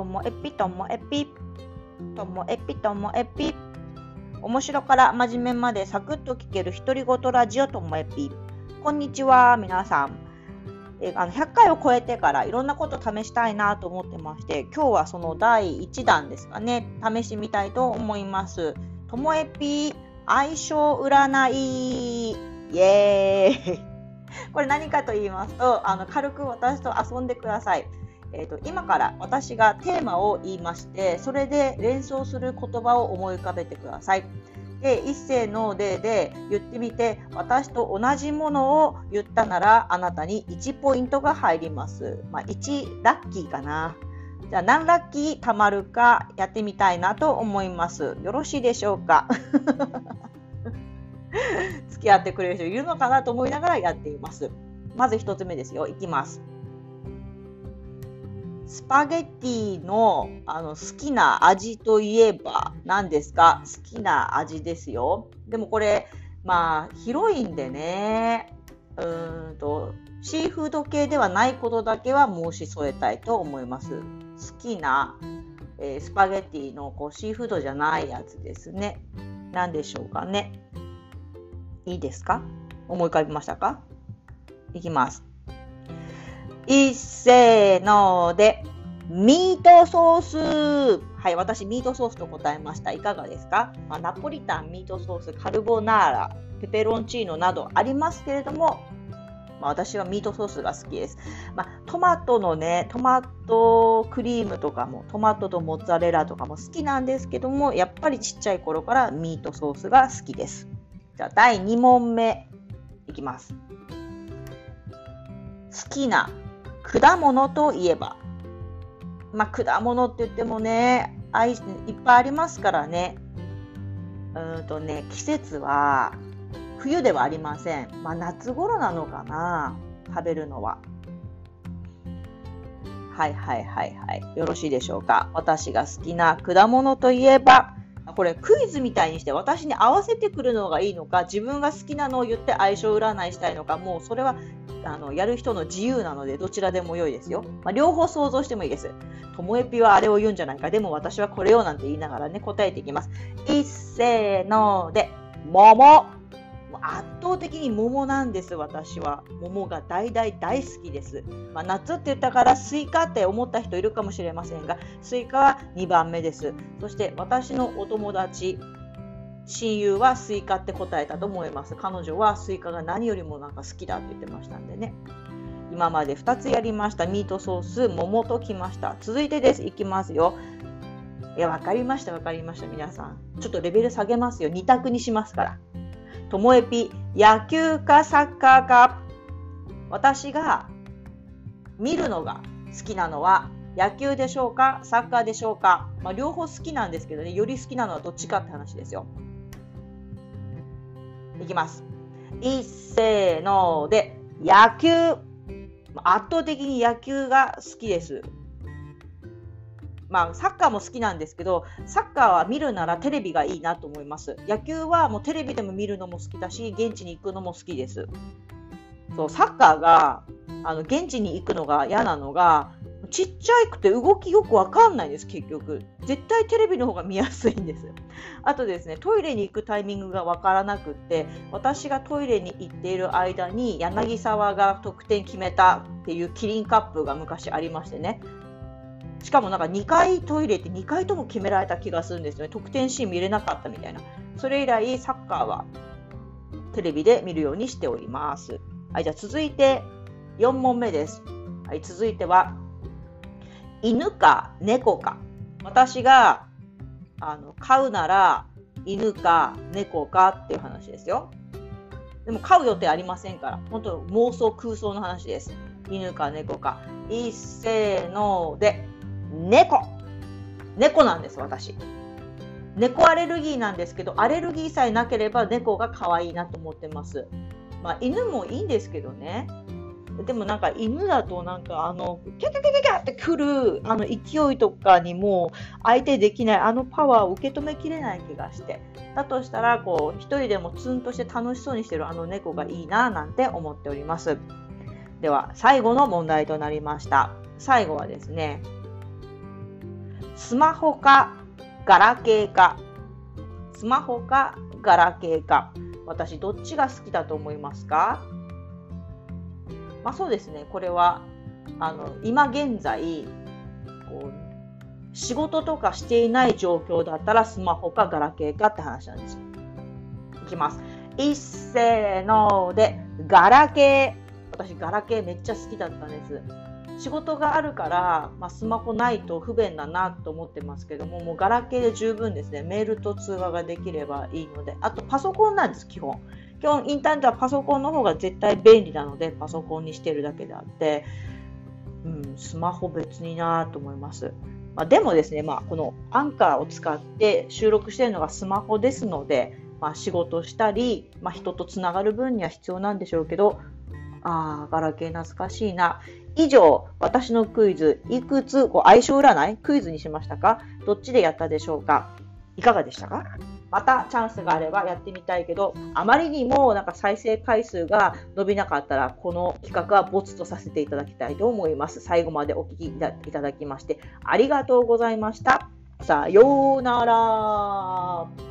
ともえぴともえぴともえぴともえぴ面白から真面目までサクッと聞ける独り言ラジオともえぴこんにちは皆さん。えあの100回を超えてからいろんなこと試したいなと思ってまして今日はその第1弾ですかね。試してみたいと思います。ともえぴ相性占い。イエーイ。これ何かと言いますとあの軽く私と遊んでください。えーと、今から私がテーマを言いましてそれで連想する言葉を思い浮かべてください。で一斉の例で言ってみて私と同じものを言ったならあなたに1ポイントが入ります。まあ、1ラッキーかな。じゃあ何ラッキー貯まるかやってみたいなと思います。よろしいでしょうか？付き合ってくれる人いるのかなと思いながらやっています。まず1つ目ですよ。いきます。スパゲッティのあの好きな味といえば何ですか？好きな味ですよ。でもこれ、まあ、広いんでね、うんと、シーフード系ではないことだけは申し添えたいと思います。好きな、えー、スパゲッティのこうシーフードじゃないやつですね。何でしょうかね。いいですか？思い浮かびましたか？いきます。いっせーので、ミートソース。はい、私、ミートソースと答えました。いかがですか、まあ、ナポリタン、ミートソース、カルボナーラ、ペペロンチーノなどありますけれども、まあ、私はミートソースが好きです。まあ、トマトのね、トマトクリームとかも、トマトとモッツァレラとかも好きなんですけども、やっぱりちっちゃい頃からミートソースが好きです。じゃあ第2問目いきます。好きな果物といえば、まあ、果物って言ってもねいっぱいありますからね。うんとね季節は冬ではありません、まあ、夏頃なのかな食べるのは。はいはいはいはい。よろしいでしょうか。私が好きな果物といえばこれクイズみたいにして私に合わせてくるのがいいのか自分が好きなのを言って相性占いしたいのかもうそれはあのやる人の自由なのでどちらでも良いですよ。まあ、両方想像してもいいです。ともえぴはあれを言うんじゃないか。でも私はこれをなんて言いながらね答えていきます。いっせーので桃圧倒的に桃なんです私は。桃が大大大好きです、まあ、夏って言ったからスイカって思った人いるかもしれませんがスイカは2番目です。そして私のお友達親友はスイカって答えたと思います。彼女はスイカが何よりもなんか好きだって言ってましたんでね。今まで2つやりました。ミートソース桃ときました。続いてです。いきますよ。いや分かりました分かりました。皆さん。ちょっとレベル下げますよ。2択にしますから。ともえぴ野球かサッカーか。私が見るのが好きなのは野球でしょうかサッカーでしょうか、まあ、両方好きなんですけどねより好きなのはどっちかって話ですよ。いきます。いっせーので野球。圧倒的に野球が好きです。まあ、サッカーも好きなんですけどサッカーは見るならテレビがいいなと思います。野球はもうテレビでも見るのも好きだし現地に行くのも好きです。そうサッカーがあの現地に行くのが嫌なのがちっちゃいくて動きよくわかんないです結局。絶対テレビの方が見やすいんですあとですねトイレに行くタイミングがわからなくって私がトイレに行っている間に柳沢が得点決めたっていうキリンカップが昔ありましてね。しかもなんか2回トイレって2回とも決められた気がするんですよね。得点シーン見れなかったみたいな。それ以来サッカーはテレビで見るようにしております。はい、じゃあ続いて4問目です。はい、続いては犬か猫か。私があの飼うなら犬か猫かっていう話ですよ。でも飼う予定ありませんから、本当妄想空想の話です。犬か猫か。いっせーので、猫。猫なんです私。猫アレルギーなんですけどアレルギーさえなければ猫が可愛いなと思ってます。まあ犬もいいんですけどね。でもなんか犬だとなんかあのキャキャキャキャってくるあの勢いとかにも相手できないあのパワーを受け止めきれない気がして。だとしたらこう一人でもツンとして楽しそうにしてるあの猫がいいななんて思っております。では最後の問題となりました。最後はですねスマホかガラケーかスマホかガラケーか私どっちが好きだと思いますか？まあそうですねこれはあの今現在こう仕事とかしていない状況だったらスマホかガラケーかって話なんですよ。いきます。一斉のでガラケー。私ガラケーめっちゃ好きだったんです。仕事があるから、まあ、スマホないと不便だなと思ってますけども、もうガラケーで十分ですね。メールと通話ができればいいので、あとパソコンなんです、基本。基本インターネットはパソコンの方が絶対便利なので、パソコンにしてるだけであって、うん、スマホ別になと思います。まあ、でもですね、まあ、このアンカーを使って収録してるのがスマホですので、まあ、仕事したり、まあ、人とつながる分には必要なんでしょうけど、ああ、ガラケー懐かしいな。以上、私のクイズ、いくつこう相性占いクイズにしましたか？どっちでやったでしょうか？いかがでしたか？またチャンスがあればやってみたいけど、あまりにもなんか再生回数が伸びなかったら、この企画はボツとさせていただきたいと思います。最後までお聞きいただきまして、ありがとうございました。さようなら。